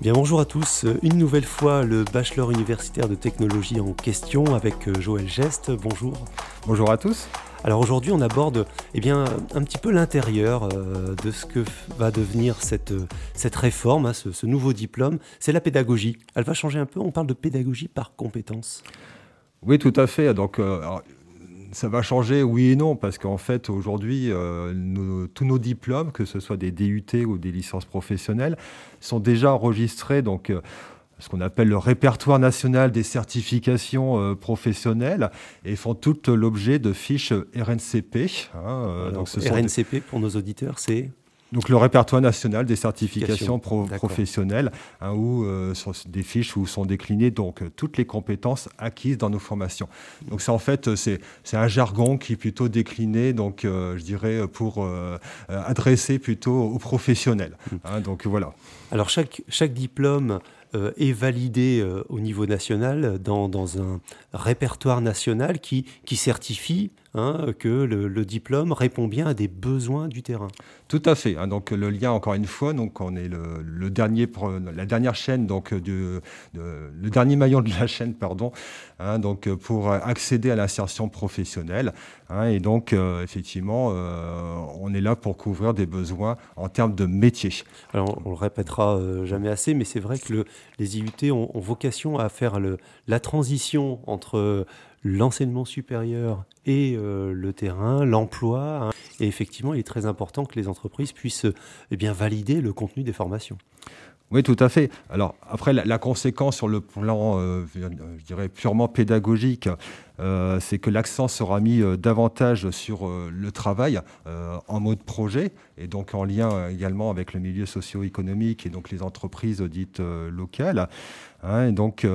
Bien bonjour à tous, une nouvelle fois le bachelor universitaire de technologie en question avec euh, Joël Geste, bonjour. Bonjour à tous. Alors aujourd'hui on aborde eh bien, un petit peu l'intérieur euh, de ce que va devenir cette, cette réforme, hein, ce, nouveau diplôme, c'est la pédagogie. Elle va changer un peu, on parle de pédagogie par compétence. Oui tout à fait, donc euh, ça va changer, oui et non, parce qu'en fait, aujourd'hui, euh, tous nos diplômes, que ce soit des DUT ou des licences professionnelles, sont déjà enregistrés. Donc, euh, ce qu'on appelle le répertoire national des certifications euh, professionnelles et font tout l'objet de fiches RNCP. Hein, donc ce RNCP, pour nos auditeurs, c'est donc le répertoire national des certifications professionnelles, hein, où euh, sont des fiches où sont déclinées donc euh, toutes les compétences acquises dans nos formations. Donc c'est en fait euh, c'est un jargon qui est plutôt décliné donc je dirais pour adresser plutôt aux professionnels. Hmm. Hein, donc voilà. Alors chaque chaque diplôme est validé au niveau national dans, dans, un répertoire national qui, qui certifie Hein, que le, diplôme répond bien à des besoins du terrain. Tout à fait. Hein. donc le lien, encore une fois, donc on est le, dernier, la dernière chaîne, donc du, le dernier maillon de la chaîne, pardon, hein, donc pour accéder à l'insertion professionnelle. et donc euh, effectivement, euh, on est là pour couvrir des besoins en termes de métier. Alors on le répétera euh, jamais assez, mais c'est vrai que les IUT ont, vocation à faire la transition entre l'enseignement supérieur et euh, le terrain, l'emploi. Hein. Et effectivement, il est très important que les entreprises puissent eh bien, valider le contenu des formations. Oui, tout à fait. Alors après, la, conséquence sur le plan, euh, je dirais, purement pédagogique, euh, c'est que l'accent sera mis davantage sur le travail en mode projet et donc en lien également avec le milieu socio-économique et donc les entreprises dites locales. Hein. et donc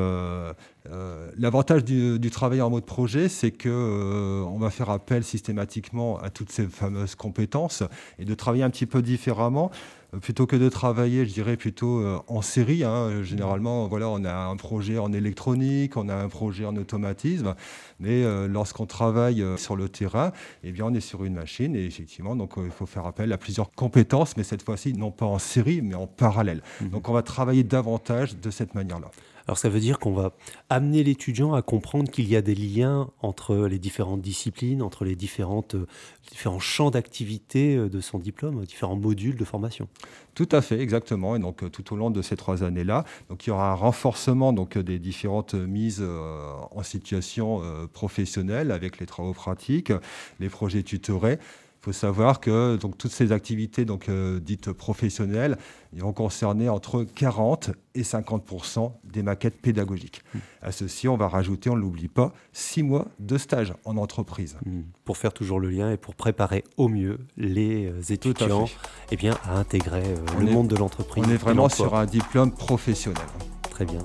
l'avantage du, du, travail en mode projet, c'est que on va faire appel systématiquement à toutes ces fameuses compétences et de travailler un petit peu différemment euh, plutôt que de travailler, je dirais plutôt euh, en série. Hein. Généralement, voilà, on a un projet en électronique, on a un projet en automatisme, mais euh, lorsqu'on travaille sur le terrain, eh bien, on est sur une machine et effectivement, donc il faut faire appel à plusieurs compétences, mais cette fois-ci non pas en série, mais en parallèle. Mmh. Donc, on va travailler davantage de cette manière-là. Alors ça veut dire qu'on va amener l'étudiant à comprendre qu'il y a des liens entre les différentes disciplines, entre les différentes, euh, différents champs d'activité euh, de son diplôme, différents modules de formation. Tout à fait, exactement. Et donc euh, tout au long de ces trois années-là, donc il y aura un renforcement donc des différentes mises en situation professionnelle avec les travaux pratiques, les projets tutorés. Il faut savoir que donc, toutes ces activités donc, euh, dites professionnelles vont concerner entre 40 et 50 des maquettes pédagogiques. Mmh. À ceci, on va rajouter, on ne l'oublie pas, six mois de stage en entreprise. Mmh. Pour faire toujours le lien et pour préparer au mieux les euh, étudiants eh bien, à intégrer euh, le monde de l'entreprise. On est vraiment sur un diplôme professionnel. Très bien.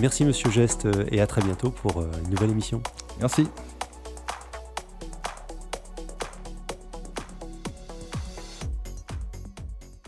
Merci Monsieur Geste et à très bientôt pour une nouvelle émission. Merci.